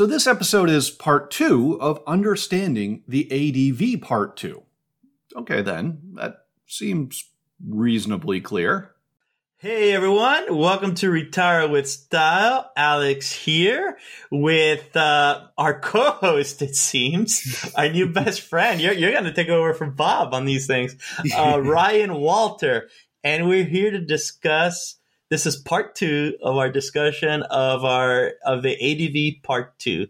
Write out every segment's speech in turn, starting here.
So, this episode is part two of Understanding the ADV Part 2. Okay, then, that seems reasonably clear. Hey everyone, welcome to Retire with Style. Alex here with uh, our co-host, it seems, our new best friend. You're, you're going to take over from Bob on these things, uh, Ryan Walters. And we're here to discuss this is part two of our discussion of our of the ADV part two,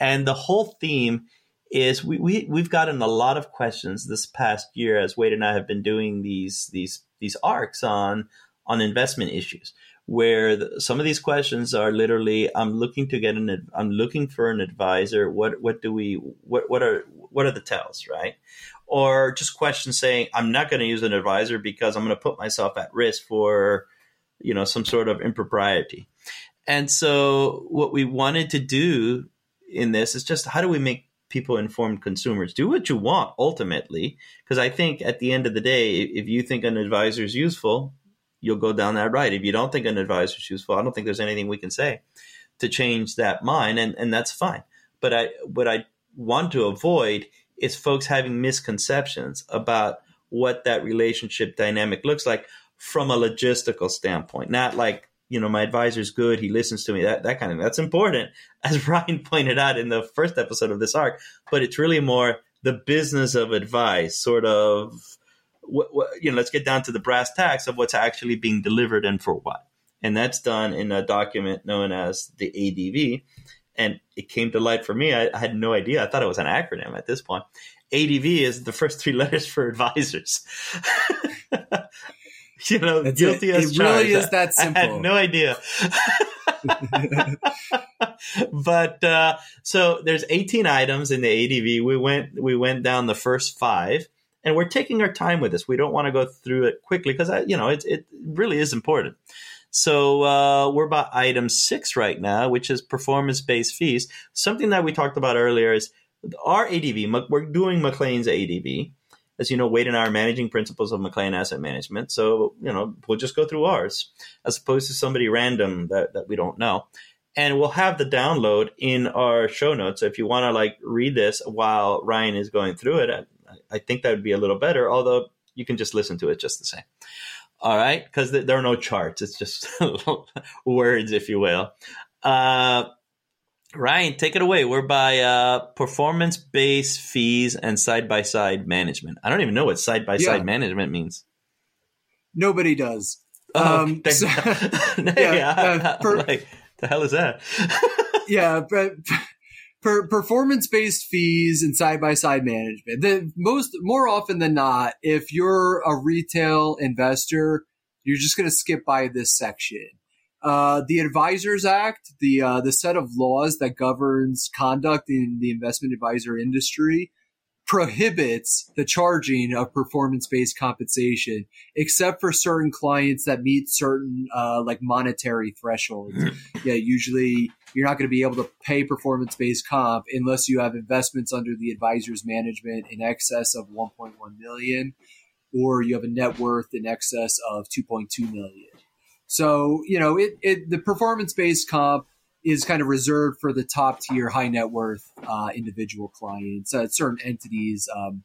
and the whole theme is we, we we've gotten a lot of questions this past year as Wade and I have been doing these these these arcs on on investment issues where the, some of these questions are literally I'm looking to get an I'm looking for an advisor. What what do we what what are what are the tells right? Or just questions saying I'm not going to use an advisor because I'm going to put myself at risk for you know some sort of impropriety. And so what we wanted to do in this is just how do we make people informed consumers? Do what you want ultimately because i think at the end of the day if you think an advisor is useful you'll go down that right if you don't think an advisor is useful i don't think there's anything we can say to change that mind and, and that's fine. But i what i want to avoid is folks having misconceptions about what that relationship dynamic looks like from a logistical standpoint, not like you know my advisor's good he listens to me that that kind of that's important. As ryan pointed out in the first episode of this arc but it's really more the business of advice sort of what, what, you know let's get down to the brass tacks of what's actually being delivered and for what. And that's done in a document known as the adv and it came to light for me I, I had no idea i thought it was an acronym at this point. Adv is the first three letters for advisors you know, That's guilty it. as it charged. really is that simple. I had no idea. but uh, so there's 18 items in the ADV. We went we went down the first five, and we're taking our time with this. We don't want to go through it quickly because I, you know, it it really is important. So uh, we're about item six right now, which is performance based fees. Something that we talked about earlier is our ADV. We're doing McLean's ADV as you know, Wade and I are managing principals of McLean Asset Management. So, you know, we'll just go through ours as opposed to somebody random that, that we don't know. And we'll have the download in our show notes. So if you want to like read this while Ryan is going through it, I, I, think that would be a little better, although you can just listen to it just the same. All right. Cause there are no charts. It's just words, if you will. Uh, Ryan, take it away. We're by uh, performance based fees and side by side management. I don't even know what side by side management means. Nobody does. Oh, um, so, yeah, uh, like, the hell is that? yeah, but per, performance based fees and side by side management. The most more often than not, if you're a retail investor, you're just going to skip by this section uh, the Advisors Act, the uh, the set of laws that governs conduct in the investment advisor industry, prohibits the charging of performance based compensation, except for certain clients that meet certain uh, like monetary thresholds. yeah, usually you're not going to be able to pay performance based comp unless you have investments under the advisor's management in excess of 1.1 million, or you have a net worth in excess of 2.2 million. So, you know, it, it the performance based comp is kind of reserved for the top tier, high net worth uh, individual clients. Uh, certain entities um,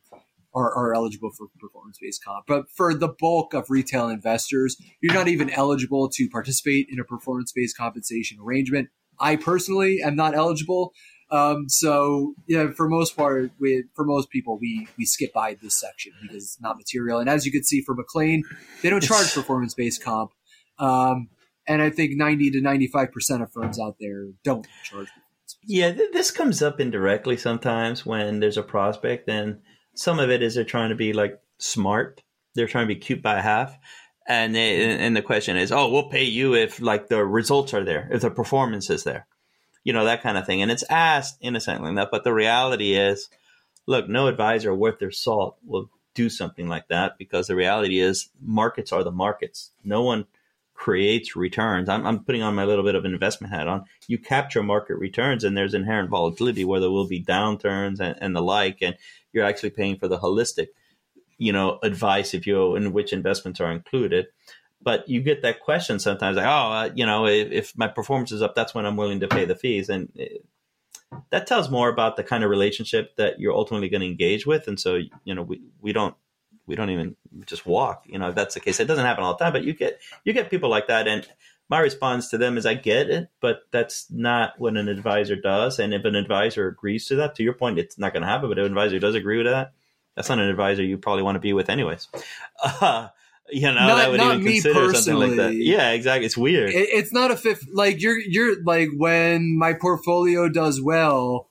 are, are, eligible for performance based comp, but for the bulk of retail investors, you're not even eligible to participate in a performance based compensation arrangement. I personally am not eligible. Um, so yeah, for most part, we, for most people, we we skip by this section because it's not material. And as you can see for McLean, they don't charge performance based comp. Um, and I think 90 to 95% of firms out there don't charge. Yeah, th- this comes up indirectly sometimes when there's a prospect and Some of it is they're trying to be like smart. They're trying to be cute by half. And they, and the question is, oh, we'll pay you if like the results are there, if the performance is there, you know that kind of thing. And it's asked innocently enough, but the reality is, look, no advisor worth their salt will do something like that because the reality is markets are the markets. No one creates returns. I'm, I'm putting on my little bit of an investment hat on. You capture market returns, and there's inherent volatility where there will be downturns and, and the like, and you're actually paying for the holistic, you know, advice if you in which investments are included. But you get that question sometimes, like, oh, uh, you know, if, if, my performance is up, that's when I'm willing to pay the fees, and it, that tells more about the kind of relationship that you're ultimately going to engage with. And so, you know, we, we don't we don't even just walk. You know, if that's the case, it doesn't happen all the time, but you get you get people like that. And my response to them is, I get it, but that's not what an advisor does. And if an advisor agrees to that, to your point, it's not going to happen. But if an advisor does agree with that, that's not an advisor you probably want to be with, anyways. Uh, you know, not, that would not even me consider something like that. personally. Yeah, exactly. It's weird. It, it's not a fifth. Like you're you're like when my portfolio does well.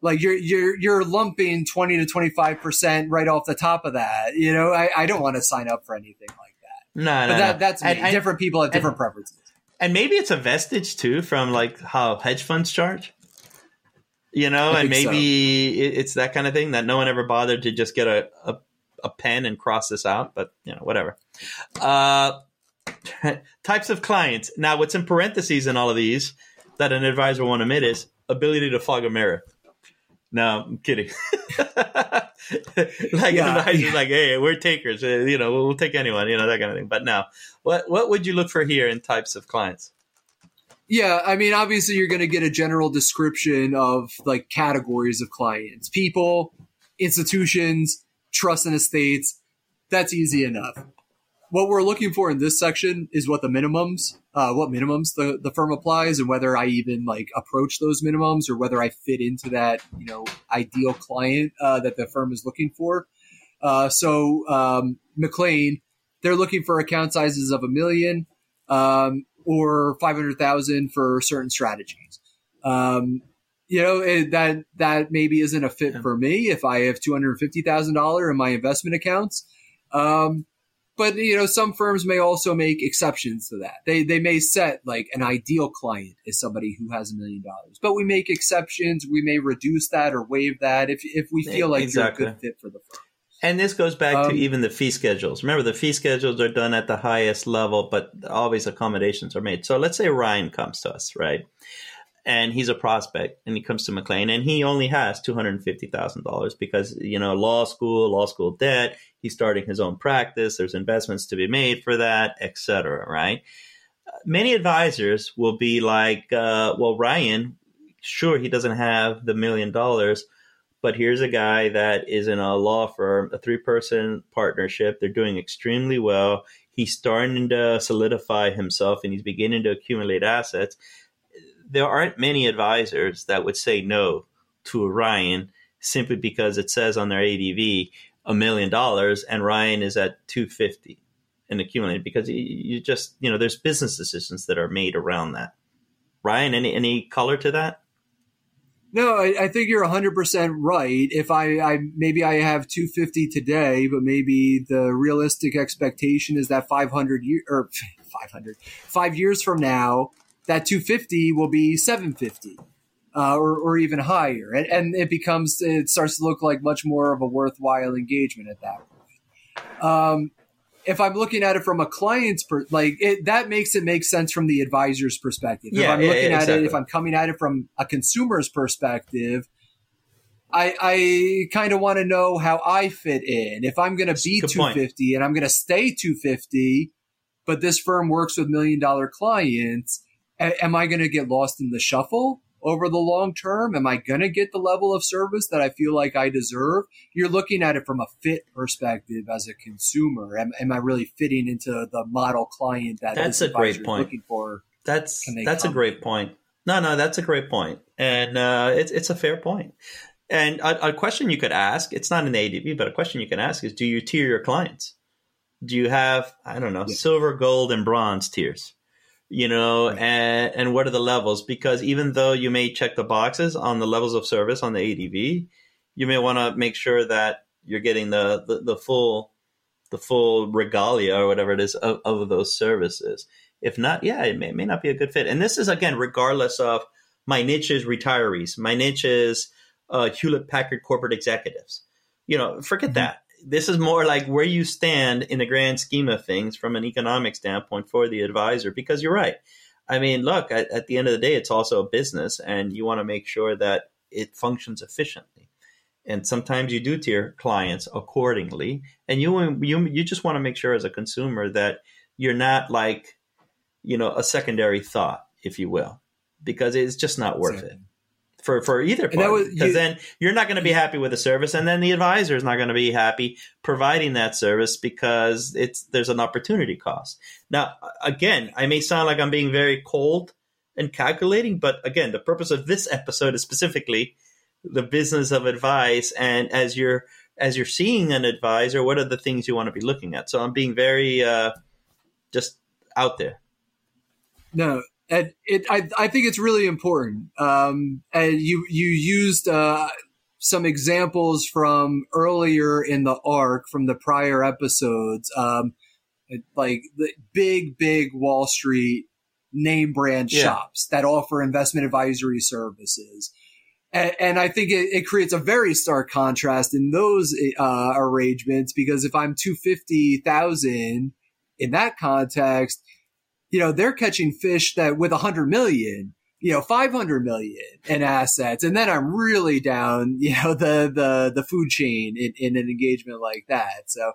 Like you're you're you're lumping twenty to twenty five percent right off the top of that. You know, I, I don't want to sign up for anything like that. no, no, that no. that's. And- and- different people have different preferences. and maybe it's a vestige too from like how hedge funds charge you know I and so. maybe it it's that kind of thing that no one ever bothered to just get a, a, a pen and cross this out but you know whatever uh, types of clients now what's in parentheses in all of these that an advisor won't admit is ability to fog a mirror no i'm kidding like Yeah. advisor's like hey we're takers uh, you know we'll take anyone you know that kind of thing but now what what would you look for here in types of clients Yeah, I mean, obviously, you're going to get a general description of like categories of clients, people, institutions, trusts and estates. That's easy enough. What we're looking for in this section is what the minimums, uh, what minimums the, the firm applies, and whether I even like approach those minimums or whether I fit into that you know ideal client uh, that the firm is looking for. Uh, so um, McLean, they're looking for account sizes of a million. Um, or 500,000 for certain strategies. Um, you know, it, that, that maybe isn't a fit Yeah. for me if I have $250,000 in my investment accounts. Um, but you know, some firms may also make exceptions to that. They, they may set like an ideal client is somebody who has a million dollars, but we make exceptions. We may reduce that or waive that if, if we feel like Exactly. you're a good fit for the firm. And this goes back Um, to even the fee schedules. Remember, the fee schedules are done at the highest level, but always accommodations are made. So let's say Ryan comes to us, right? And he's a prospect and he comes to McLean and he only has $250,000 because, you know, law school, law school debt, he's starting his own practice, there's investments to be made for that, et cetera, right? Many advisors will be like, uh, well, Ryan, sure, he doesn't have the million dollars, but here's a guy that is in a law firm, a three person partnership. They're doing extremely well. He's starting to solidify himself and he's beginning to accumulate assets. There aren't many advisors that would say no to Ryan simply because it says on their ADV a million dollars and Ryan is at 250 and accumulated because you, just, you know, there's business decisions that are made around that. Ryan, any, any color to that? No, I, I think you're 100% right. If I, I maybe I have 250 today, but maybe the realistic expectation is that 500 year or 500 five years from now, that 250 will be 750 uh, or, or even higher, and, and it becomes it starts to look like much more of a worthwhile engagement at that point. Um, if I'm looking at it from a client's per, like it, that makes it make sense from the advisor's perspective. Yeah, if I'm yeah, looking yeah, at it, if I'm coming at it from a consumer's perspective, I, I kind of want to know how I fit in. If I'm going to be Good point. 250 and I'm going to stay 250, but this firm works with million dollar clients, a- am I going to get lost in the shuffle over the long term? Am I going to get the level of service that I feel like I deserve? You're looking at it from a fit perspective as a consumer. Am, am I really fitting into the model client that That's a great point. looking for? That's that's a great point. No, no, that's a great point, and uh, it's it's a fair point. And a, a question you could ask, it's not an ADV, but a question you can ask is, do you tier your clients? Do you have I don't know Yeah. silver, gold, and bronze tiers? You know, Right. and and what are the levels? Because even though you may check the boxes on the levels of service on the ADV, you may want to make sure that you're getting the, the, the full the full regalia or whatever it is of, of those services. If not, yeah, it may, it may not be a good fit. And this is again, regardless of my niche is retirees, my niche is uh, Hewlett Packard corporate executives. You know, forget mm-hmm. that. This is more like where you stand in the grand scheme of things from an economic standpoint for the advisor, because you're right. I mean, look, at, at the end of the day, it's also a business, and you want to make sure that it functions efficiently. And sometimes you do to your clients accordingly, and you you you just want to make sure as a consumer that you're not like, you know, a secondary thought, if you will, because it's just not worth exactly. it for for either party because then you're not going to be happy with the service and then the advisor is not going to be happy providing that service because it's there's an opportunity cost. Now again i may sound like i'm being very cold and calculating but again the purpose of this episode is specifically the business of advice and as you're as you're seeing an advisor what are the things you want to be looking at? So i'm being very uh just out there. No and it I, I think it's really important. Um, and you you used uh, some examples from earlier in the arc from the prior episodes, um, like the big big Wall Street name brand yeah. shops that offer investment advisory services. And, and I think it, it, creates a very stark contrast in those uh, arrangements because if I'm two fifty thousand in that context, you know, they're catching fish that with a hundred million, you know, 500 million in assets. And then I'm really down, you know, the, the, the food chain in, in an engagement like that. So,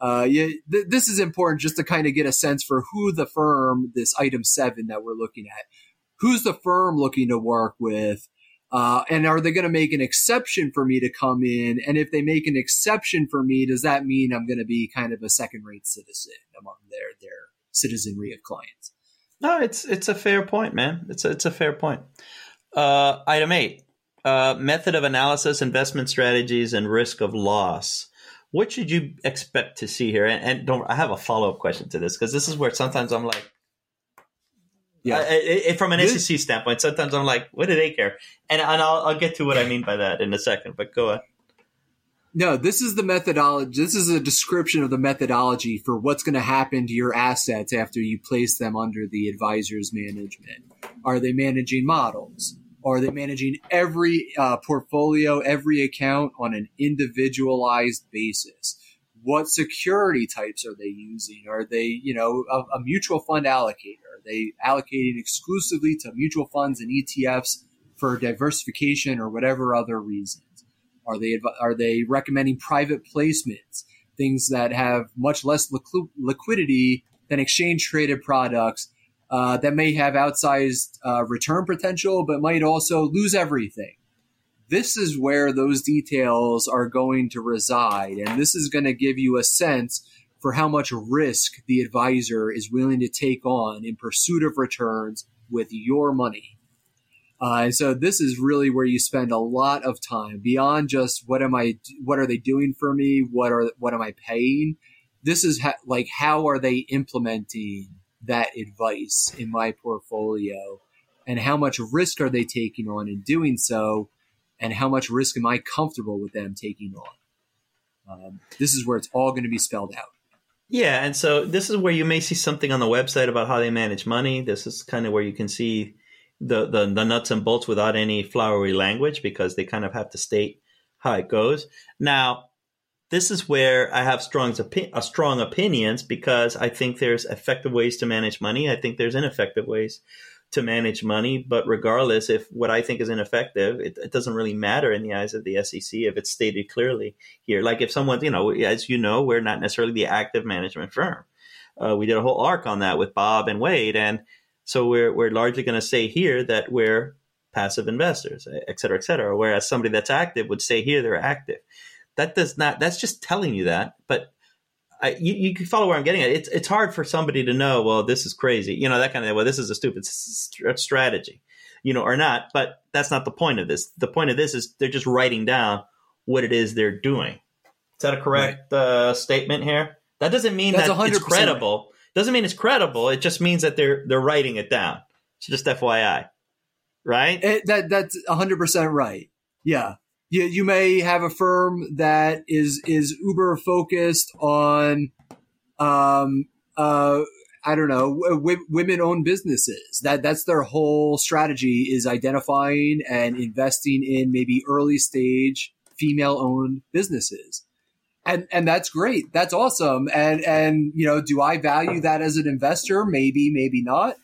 uh, yeah, th- this is important just to kind of get a sense for who the firm, this item seven that we're looking at, who's the firm looking to work with? Uh, and are they going to make an exception for me to come in? And if they make an exception for me, does that mean I'm going to be kind of a second rate citizen among their, their citizenry of clients. No, it's it's a fair point, man. It's a, it's a fair point. Uh, item eight: uh, method of analysis, investment strategies, and risk of loss. What should you expect to see here? And, and don't I have a follow up question to this because this is where sometimes I'm like, yeah, I, I, from an this, SEC standpoint, sometimes I'm like, what do they care? And and I'll I'll get to what I mean by that in a second. But go ahead. No, this is the methodology. This is a description of the methodology for what's going to happen to your assets after you place them under the advisor's management. Are they managing models? Are they managing every uh, portfolio, every account on an individualized basis? What security types are they using? Are they, you know, a, a mutual fund allocator? Are they allocating exclusively to mutual funds and ETFs for diversification or whatever other reason? Are they are they recommending private placements, things that have much less liqu- liquidity than exchange traded products uh, that may have outsized uh, return potential, but might also lose everything? This is where those details are going to reside, and this is going to give you a sense for how much risk the advisor is willing to take on in pursuit of returns with your money. Uh, and so this is really where you spend a lot of time beyond just what am I, what are they doing for me? What are, what am I paying? This is ha- like, how are they implementing that advice in my portfolio? And how much risk are they taking on in doing so? And how much risk am I comfortable with them taking on? Um, this is where it's all going to be spelled out. Yeah, and so this is where you may see something on the website about how they manage money. This is kind of where you can see the, the, the nuts and bolts without any flowery language because they kind of have to state how it goes. Now, this is where I have strong, uh, strong opinions because I think there's effective ways to manage money. I think there's ineffective ways to manage money. But regardless, if what I think is ineffective, it, it, doesn't really matter in the eyes of the SEC if it's stated clearly here. Like if someone, you know, as you know, we're not necessarily the active management firm. Uh, we did a whole arc on that with Bob and Wade, and so we're we're largely going to say here that we're passive investors, et cetera, et cetera. Whereas somebody that's active would say here they're active. That does not. That's just telling you that. But I, you, you can follow where I'm getting at. It's it's hard for somebody to know. Well, this is crazy. You know that kind of. Well, this is a stupid strategy. You know, or not. But that's not the point of this. The point of this is they're just writing down what it is they're doing. Is that a correct right. uh, statement here? That doesn't mean that's that it's credible. Right. Doesn't mean it's credible. It just means that they're they're writing it down. So just FYI, right? It, that that's hundred percent right. Yeah, you, you may have a firm that is is uber focused on um uh I don't know w- women owned businesses that that's their whole strategy is identifying and investing in maybe early stage female owned businesses and and that's great that's awesome and and you know do I value that as an investor maybe maybe not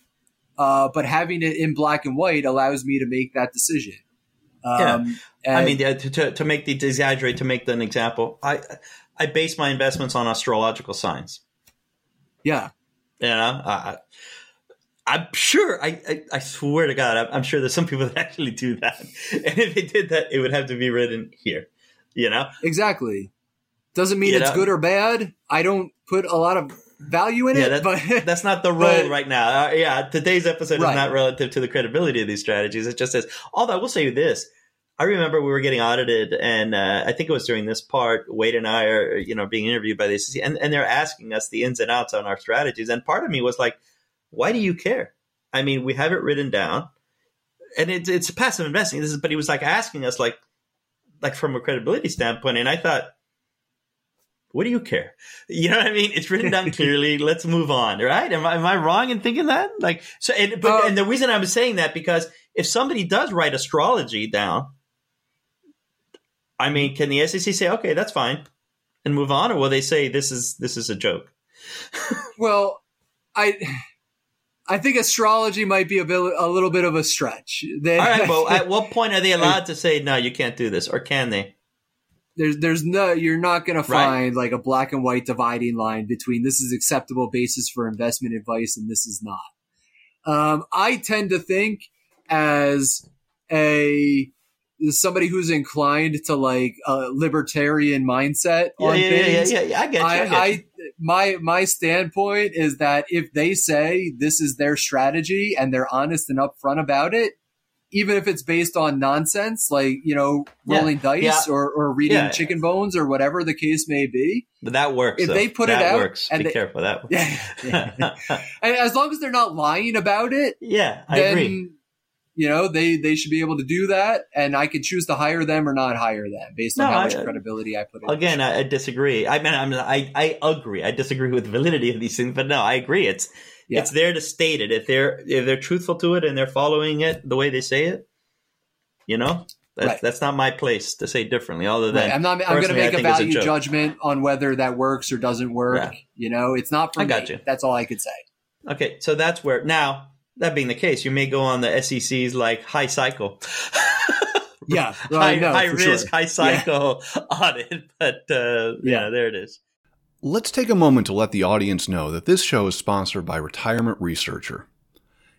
uh, but having it in black and white allows me to make that decision um, yeah. I mean, to, to, to make the to exaggerate, to make an example, I I base my investments on astrological signs. Yeah, you know, uh, I'm sure. I, I, I swear to God, I'm, I'm, sure there's some people that actually do that, and if they did that, it would have to be written here. You know, exactly. Doesn't mean you it's know? good or bad. I don't put a lot of value in yeah, it, that, but that's not the role but, right now. Uh, yeah, today's episode right. is not relative to the credibility of these strategies. It just says, although I will say this. I remember we were getting audited, and uh, I think it was during this part. Wade and I are, you know, being interviewed by the SEC, and, and they're asking us the ins and outs on our strategies. And part of me was like, "Why do you care?" I mean, we have it written down, and it's it's passive investing. This is, but he was like asking us, like, like from a credibility standpoint, and I thought, what do you care? You know what I mean? It's written down clearly. Let's move on, right? Am I, am I wrong in thinking that? Like, so, and, but, uh, and the reason I'm saying that because if somebody does write astrology down, I mean, can the SEC say, okay, that's fine and move on? Or will they say this is, this is a joke? well, I, I think astrology might be a, bit, a little bit of a stretch. They, All right, well, at what point are they allowed to say, no, you can't do this? Or can they? There's there's no you're not going to find right. like a black and white dividing line between this is acceptable basis for investment advice and this is not. Um, I tend to think as a somebody who's inclined to like a libertarian mindset yeah, on yeah, things. Yeah, yeah, yeah, I get you. I, I, get you. I, my my standpoint is that if they say this is their strategy and they're honest and upfront about it, even if it's based on nonsense, like you know, rolling yeah, dice yeah. Or, or reading yeah, chicken bones or whatever the case may be. But that works. If though. they put that it out, works. and be they, careful that. Works. Yeah, as long as they're not lying about it, yeah, I then, agree. You know, they they should be able to do that, and I can choose to hire them or not hire them based on no, how much I, credibility I put in. Again, I, I disagree. I mean, I'm, I I agree. I disagree with the validity of these things, but no, I agree. It's yeah. it's there to state it. If they're if they're truthful to it and they're following it the way they say it, you know, that's, right. that's not my place to say differently. Other than right. I'm not, I'm going to make a value a judgment on whether that works or doesn't work. Yeah. You know, it's not for I got me. You. That's all I could say. Okay, so that's where now that being the case, you may go on the SEC's like high cycle. yeah, well, high, high risk, sure. high cycle yeah. audit, but uh, yeah. yeah, there it is. Let's take a moment to let the audience know that this show is sponsored by Retirement Researcher.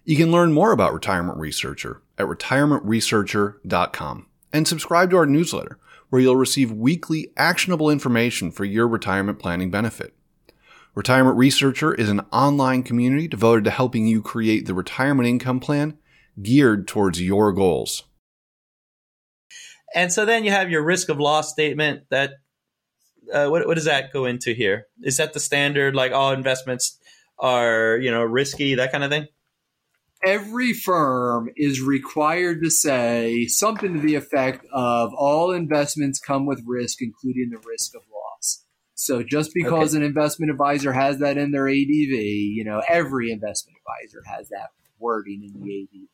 You can learn more about Retirement Researcher at retirementresearcher.com and subscribe to our newsletter where you'll receive weekly actionable information for your retirement planning benefit. Retirement Researcher is an online community devoted to helping you create the retirement income plan geared towards your goals. And so then you have your risk of loss statement that uh, what, what does that go into here? Is that the standard like all investments are, you know, risky, that kind of thing? every firm is required to say something to the effect of all investments come with risk, including the risk of loss. So just because okay. an investment advisor has that in their ADV, you know, every investment advisor has that wording in the ADV.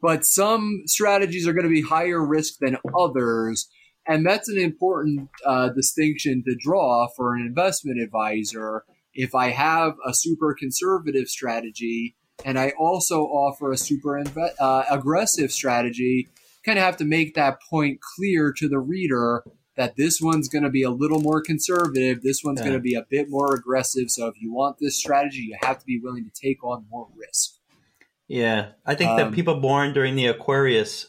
But some strategies are going to be higher risk than others. And that's an important uh, distinction to draw for an investment advisor. If I have a super conservative strategy, and I also offer a super inve- uh, aggressive strategy. Kind of have to make that point clear to the reader that this one's going to be a little more conservative. This one's yeah. going to be a bit more aggressive. So if you want this strategy, you have to be willing to take on more risk. Yeah, I think um, that people born during the Aquarius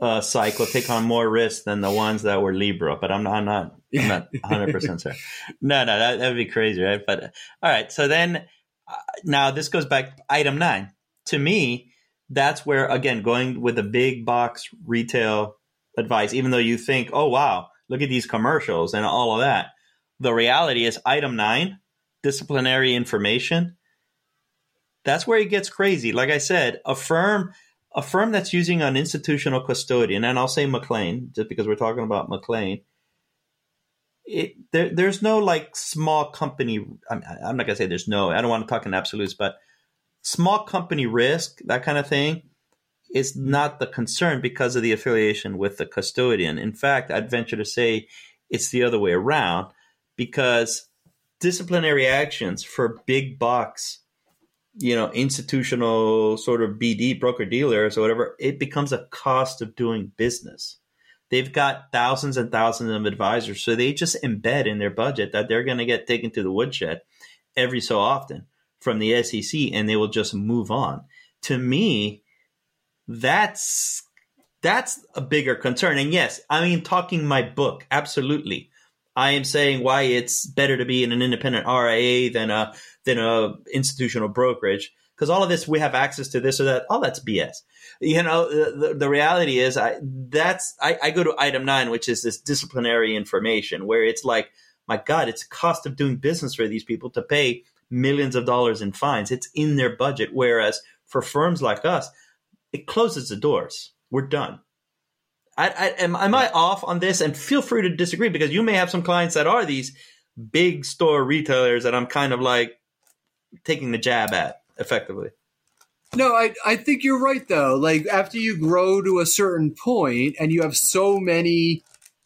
uh, cycle take on more risk than the ones that were Libra. But I'm not, I'm not, I'm not 100 percent sure. No, no, that would be crazy, right? But all right, so then now this goes back item nine. To me, that's where again going with the big box retail advice. Even though you think, oh wow, look at these commercials and all of that, the reality is item nine, disciplinary information. That's where it gets crazy. Like I said, a firm a firm that's using an institutional custodian, and I'll say McLean just because we're talking about McLean. It there, there's no like small company. I'm, I'm not gonna say there's no. I don't want to talk in absolutes, but small company risk, that kind of thing, is not the concern because of the affiliation with the custodian. In fact, I'd venture to say it's the other way around because disciplinary actions for big bucks you know, institutional sort of BD broker dealers or whatever, it becomes a cost of doing business. They've got thousands and thousands of advisors, so they just embed in their budget that they're going to get taken to the woodshed every so often from the SEC, and they will just move on. To me, that's that's a bigger concern. And yes, I mean talking my book, absolutely. I am saying why it's better to be in an independent RIA than a than a institutional brokerage because all of this we have access to this or that. All that's BS. You know, the, the reality is, I that's I, I go to item nine, which is this disciplinary information, where it's like, my God, it's cost of doing business for these people to pay millions of dollars in fines. It's in their budget. Whereas for firms like us, it closes the doors. We're done. I, I, am, am I off on this? And feel free to disagree because you may have some clients that are these big store retailers that I'm kind of like taking the jab at effectively. No, I, I think you're right though. Like after you grow to a certain point and you have so many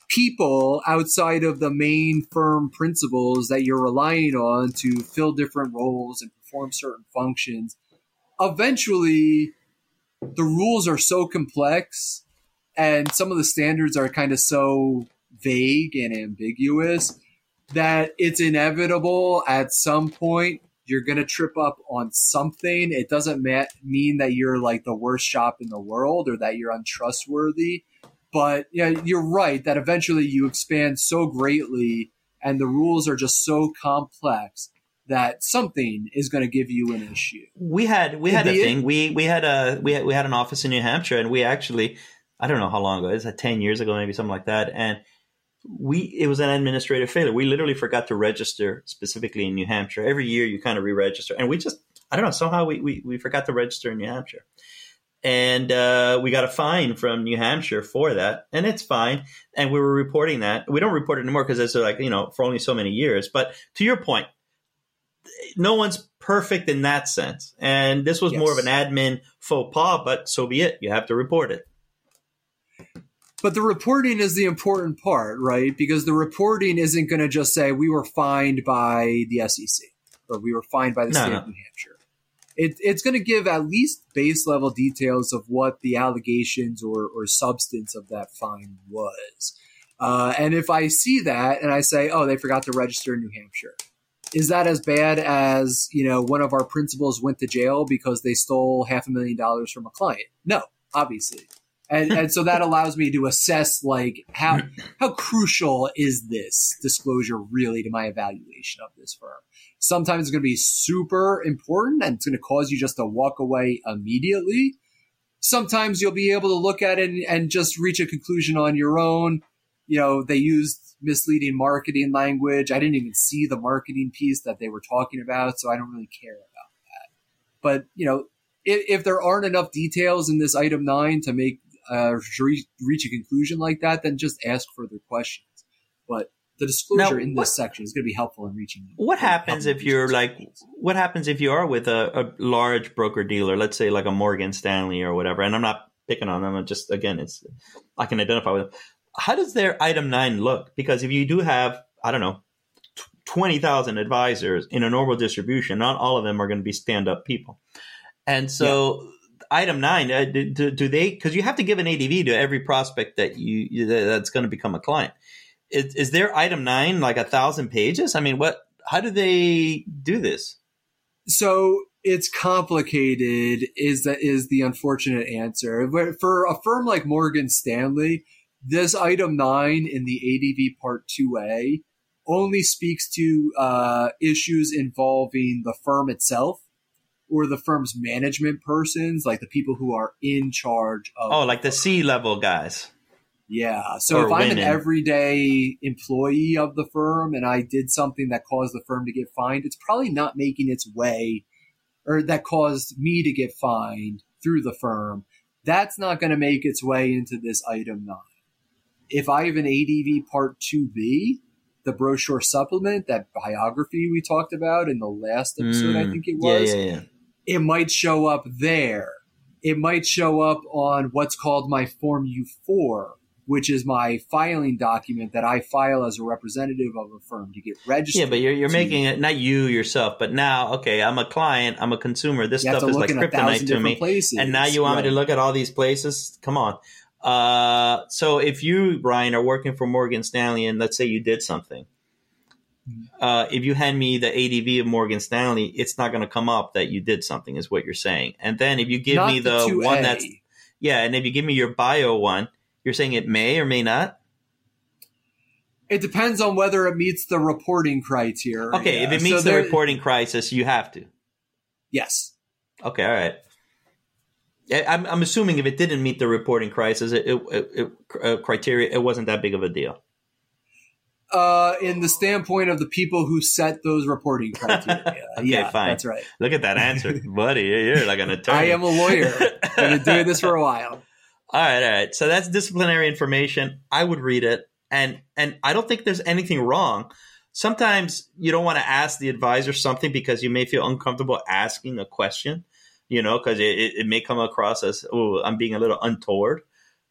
people outside of the main firm principals that you're relying on to fill different roles and perform certain functions, eventually the rules are so complex and some of the standards are kind of so vague and ambiguous that it's inevitable at some point you're going to trip up on something. It doesn't ma- mean that you're like the worst shop in the world or that you're untrustworthy. But yeah, you're right that eventually you expand so greatly and the rules are just so complex that something is going to give you an issue. We had we had the, a thing. We we had a we had, we had an office in New Hampshire and we actually I don't know how long ago. It's like 10 years ago maybe something like that and we it was an administrative failure. We literally forgot to register specifically in New Hampshire. Every year you kind of re-register, and we just I don't know somehow we we, we forgot to register in New Hampshire, and uh, we got a fine from New Hampshire for that, and it's fine. And we were reporting that we don't report it anymore because it's like you know for only so many years. But to your point, no one's perfect in that sense, and this was yes. more of an admin faux pas. But so be it. You have to report it. But the reporting is the important part, right? Because the reporting isn't going to just say we were fined by the SEC or we were fined by the no, state no. of New Hampshire. It, it's going to give at least base level details of what the allegations or, or substance of that fine was. Uh, and if I see that and I say, oh, they forgot to register in New Hampshire, is that as bad as you know one of our principals went to jail because they stole half a million dollars from a client? No, obviously and, and so that allows me to assess like how how crucial is this disclosure really to my evaluation of this firm? Sometimes it's going to be super important and it's going to cause you just to walk away immediately. Sometimes you'll be able to look at it and, and just reach a conclusion on your own. You know they used misleading marketing language. I didn't even see the marketing piece that they were talking about so i don't really care about that. But you know if, if there aren't enough details in this item 9 to make uh, reach a conclusion like that, then just ask further questions. But the disclosure now, in this what, section is going to be helpful in reaching. What happens if you're like? What happens if you are with a, a large broker dealer? Let's say like a Morgan Stanley or whatever. And I'm not picking on them. I'm just again, it's I can identify with them. How does their item nine look? Because if you do have, I don't know, twenty thousand advisors in a normal distribution, not all of them are going to be stand up people. And so yeah item nine, uh, do, do, they? Because you have to give an ADV to every prospect that you, that's going to become a client. Is, is there item nine like a thousand pages? I mean, what? How do they do this? So it's complicated. Is that is the unfortunate answer for a firm like Morgan Stanley? This item nine in the ADV Part Two A only speaks to uh, issues involving the firm itself or the firm's management persons, like the people who are in charge of. Oh, like the C level guys. Yeah. So or if I'm an everyday employee of the firm and I did something that caused the firm to get fined, it's probably not making its way or that caused me to get fined through the firm. That's not going to make its way into this item nine. If I have an ADV Part 2B, the brochure supplement, that biography we talked about in the last episode, I Mm, think it Yeah, was, yeah, yeah. It might show up there. It might show up on what's called my Form U4, which is my filing document that I file as a representative of a firm to get registered. Yeah, but you're, you're to- making it not you yourself, but now, okay, I'm a client, I'm a consumer. This stuff is like kryptonite to me. places. And now you want me to look at all these places? Come on. Uh, so if you, Brian, are working for Morgan Stanley, and let's say you did something. Uh, if you hand me the ADV of Morgan Stanley, it's not going to come up that you did something, is what you're saying. And then if you give Not me the 2A. one that's yeah, and if you give me your bio one, you're saying it may or may not. It depends on whether it meets the reporting criteria. Okay, if it So meets the there- reporting crisis, you have to. Yes. Okay, all right. I'm, I'm assuming if it didn't meet the reporting crisis, it, it, it, it- uh, criteria, it wasn't that big of a deal. Uh, in the standpoint of the people who set those reporting criteria. Okay, yeah, fine. that's right. Look at that answer, buddy. You're like an attorney. I am a lawyer. I've been doing this for a while. All right, all right. So that's disciplinary information. I would read it, and and I don't think there's anything wrong. Sometimes you don't want to ask the advisor something because you may feel uncomfortable asking a question, you know, because it, it, it may come across as oh, I'm being a little untoward.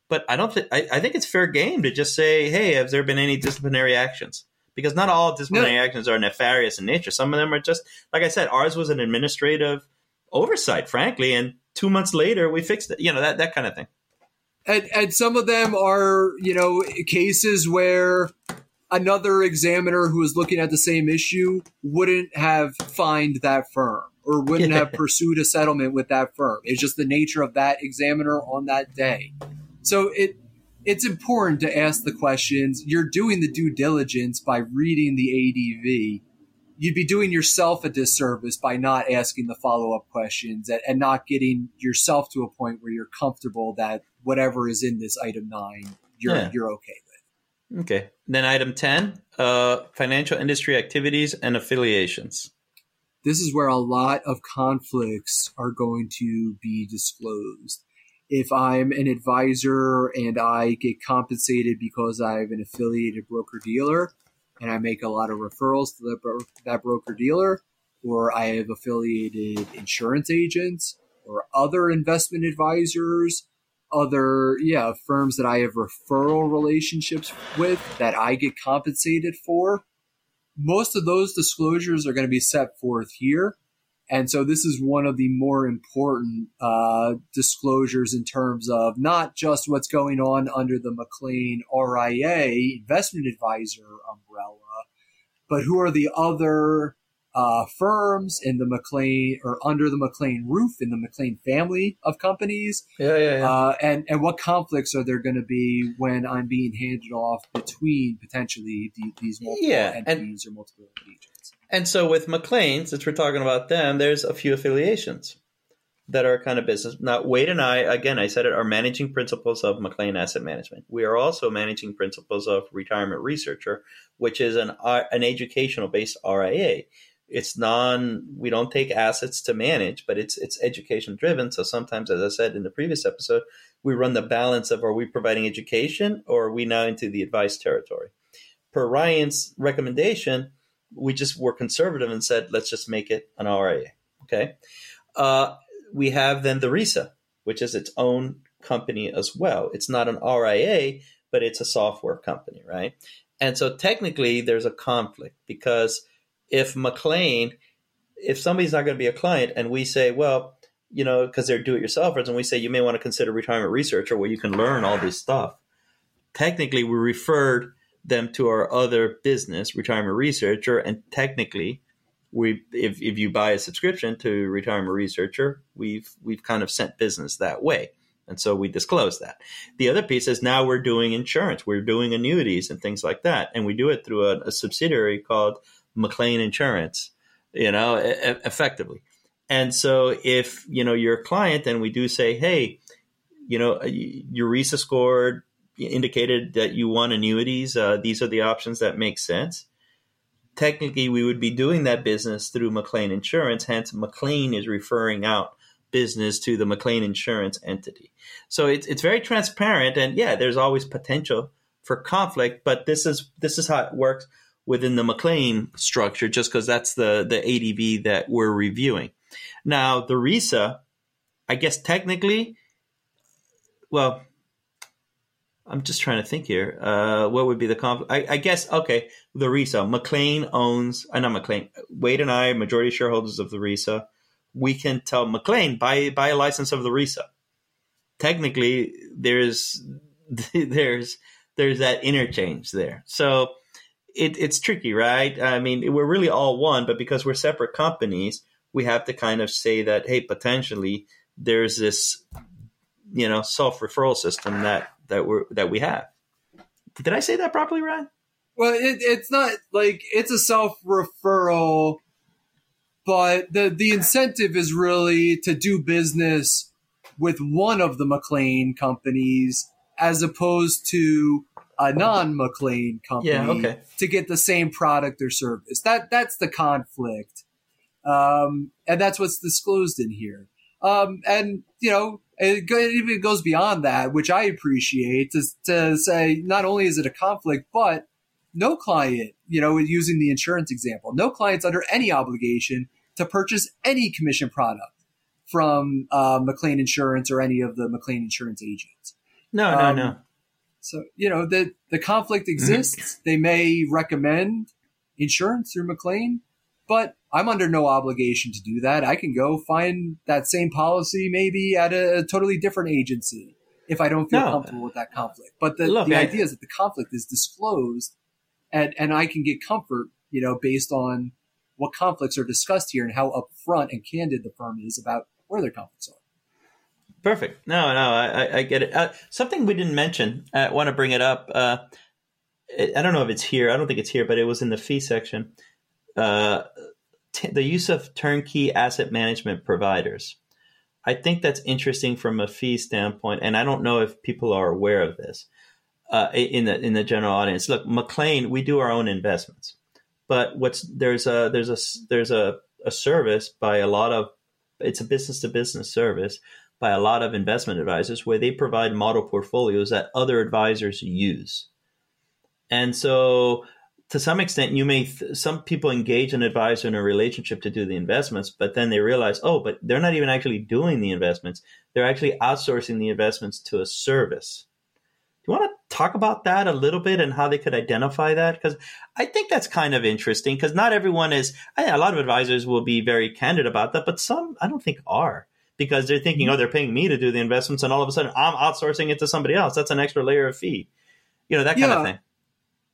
But I don't think I, think it's fair game to just say, hey, have there been any disciplinary actions? Because not all disciplinary actions are nefarious in nature. Some of them are just like I said. Ours was an administrative oversight, frankly, and two months later we fixed it. You know that that kind of thing. and, and some of them are you know cases where another examiner who is looking at the same issue wouldn't have fined that firm or wouldn't have pursued a settlement with that firm it's just the nature of that examiner on that day so it it's important to ask the questions you're doing the due diligence by reading the adv you'd be doing yourself a disservice by not asking the follow-up questions and, and not getting yourself to a point where you're comfortable that whatever is in this item nine you're Yeah. you're okay with Okay. Then item 10, uh, financial industry activities and affiliations. this is where a lot of conflicts are going to be disclosed if i'm an advisor and i get compensated because i have an affiliated broker dealer and i make a lot of referrals to that, bro- that broker dealer or i have affiliated insurance agents or other investment advisors other yeah firms that i have referral relationships with that i get compensated for most of those disclosures are going to be set forth here and so this is one of the more important uh, disclosures in terms of not just what's going on under the McLean RIA investment advisor umbrella, but who are the other uh, firms in the McLean or under the McLean roof in the McLean family of companies, Yeah, yeah, uh, and and what conflicts are there going to be when I'm being handed off between potentially the, these multiple Yeah, and- entities or multiple agents. And so with McLean, since we're talking about them, there's a few affiliations that are kind of business. Now, Wade and I, again, I said it, are managing principals of McLean Asset Management. We are also managing principals of Retirement Researcher, which is an uh, an educational based RIA. It's non. We don't take assets to manage, but it's it's education driven. So sometimes, as I said in the previous episode, we run the balance of are we providing education or are we now into the advice territory? Per Ryan's recommendation, we just were conservative and said let's just make it an RIA. Okay. Uh, we have then the RISA, which is its own company as well. It's not an RIA, but it's a software company, right? And so technically there's a conflict because if McLean, if somebody's not going to be a client and we say, well, you know, because they're do it yourselfers and we say you may want to consider retirement researcher where you can learn all this stuff. Technically, we referred them to our other business, retirement researcher, and technically we if, if you buy a subscription to retirement researcher we've we've kind of sent business that way. And so we disclose that. The other piece is now we're doing insurance. We're doing annuities and things like that. And we do it through a, a subsidiary called mclean insurance you know e- effectively. And so if you know you're a client and we do say hey you know your RISA scored indicated that you want annuities uh, these are the options that make sense technically we would be doing that business through McLean Insurance. Hence, McLean is referring out business to the McLean Insurance entity. So it's it's very transparent, and yeah, there's always potential for conflict, but this is this is how it works within the McLean structure, just because that's the the ADV that we're reviewing. Now the RISA, I guess technically, well, I'm just trying to think here. Uh, what would be the conflict? I, I, guess okay, the RISA. McLean owns, I uh, not McLean. Wade and I, are majority shareholders of the RISA. We can tell McLean buy buy a license of the RISA. Technically, there's there's there's that interchange there. So it, it's tricky, right? I mean, we're really all one, but because we're separate companies, we have to kind of say that hey, potentially there's this you know self referral system that that we that we have. Did I say that properly, Ryan? Well, it, it's not like it's a self referral, but the the incentive is really to do business with one of the McLean companies as opposed to a non McLean company yeah, okay. to get the same product or service. That that's the conflict, um, and that's what's disclosed in here. Um, and you know, it even goes beyond that, which I appreciate to, to say not only is it a conflict, but no client, you know, using the insurance example, no client's under any obligation to purchase any commission product from uh, McLean Insurance or any of the McLean Insurance agents. No, no, um, no. So you know the the conflict exists. they may recommend insurance through McLean, but I'm under no obligation to do that. I can go find that same policy maybe at a, a totally different agency if I don't feel no. comfortable with that conflict. But the, Look, the I, idea is that the conflict is disclosed and, and I can get comfort, you know, based on what conflicts are discussed here and how upfront and candid the firm is about where their conflicts are. Perfect. No, no, I, I get it. Uh, something we didn't mention, I want to bring it up. Uh, I don't know if it's here. I don't think it's here, but it was in the fee section. Uh, t- the use of turnkey asset management providers. I think that's interesting from a fee standpoint, and I don't know if people are aware of this uh, in the in the general audience. Look, McLean, we do our own investments, but what's there's a there's a there's a, a service by a lot of it's a business to business service by a lot of investment advisors where they provide model portfolios that other advisors use. And so to some extent you may th- some people engage an advisor in a relationship to do the investments but then they realize oh but they're not even actually doing the investments. They're actually outsourcing the investments to a service. Do you want to talk about that a little bit and how they could identify that? Because i think that's kind of interesting because not everyone is a lot of advisors will be very candid about that but some i don't think are because they're thinking mm-hmm. oh they're paying me to do the investments and all of a sudden i'm outsourcing it to somebody else. That's an extra layer of fee. You know that kind yeah. of thing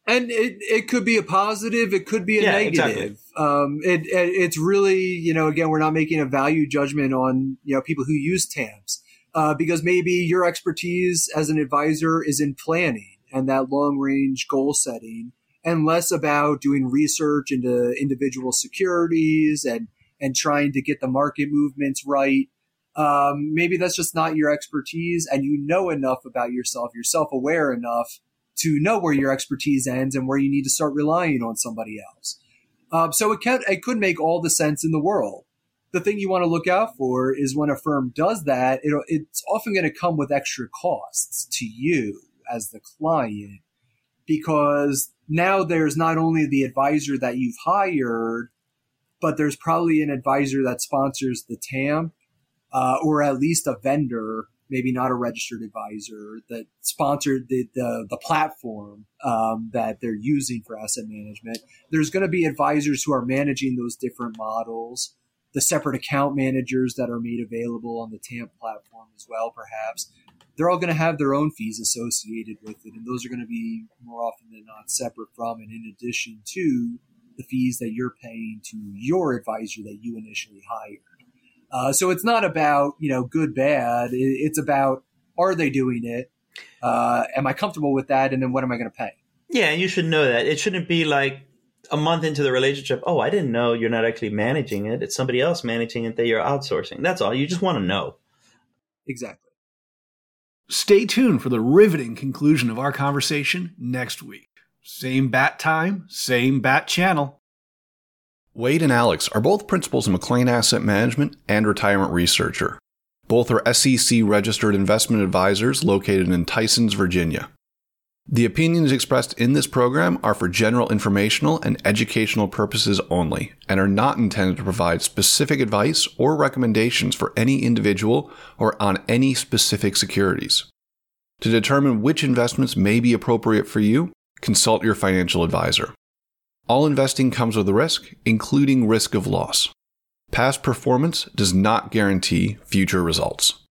and it, it could be a positive it could be a yeah, negative exactly. um, it, it, it's really you know again we're not making a value judgment on you know people who use TAMPs uh, because maybe your expertise as an advisor is in planning and that long range goal setting and less about doing research into individual securities and and trying to get the market movements right um, maybe that's just not your expertise and you know enough about yourself you're self-aware enough to know where your expertise ends and where you need to start relying on somebody else. Um, so it can it could make all the sense in the world. The thing you want to look out for is when a firm does that, it, it's often going to come with extra costs to you as the client because now there's not only the advisor that you've hired, but there's probably an advisor that sponsors the TAMP uh, or at least a vendor maybe not a registered advisor that sponsored the, the, the platform um, that they're using for asset management. There's going to be advisors who are managing those different models, the separate account managers that are made available on the TAMP platform as well, perhaps. They're all going to have their own fees associated with it, and those are going to be more often than not separate from and in addition to the fees that you're paying to your advisor that you initially hired. Uh, so it's not about you know good bad. It's about are they doing it? Uh, am I comfortable with that? And then what am I going to pay? Yeah, you should know that. It shouldn't be like a month into the relationship. Oh, I didn't know you're not actually managing it. It's somebody else managing it that you're outsourcing. That's all. You just want to know. Exactly. Stay tuned for the riveting conclusion of our conversation next week. Same bat time, same bat channel. Wade and Alex are both principals in McLean Asset Management and retirement researcher. Both are SEC registered investment advisors located in Tysons, Virginia. The opinions expressed in this program are for general informational and educational purposes only and are not intended to provide specific advice or recommendations for any individual or on any specific securities. To determine which investments may be appropriate for you, consult your financial advisor. All investing comes with a risk, including risk of loss. Past performance does not guarantee future results.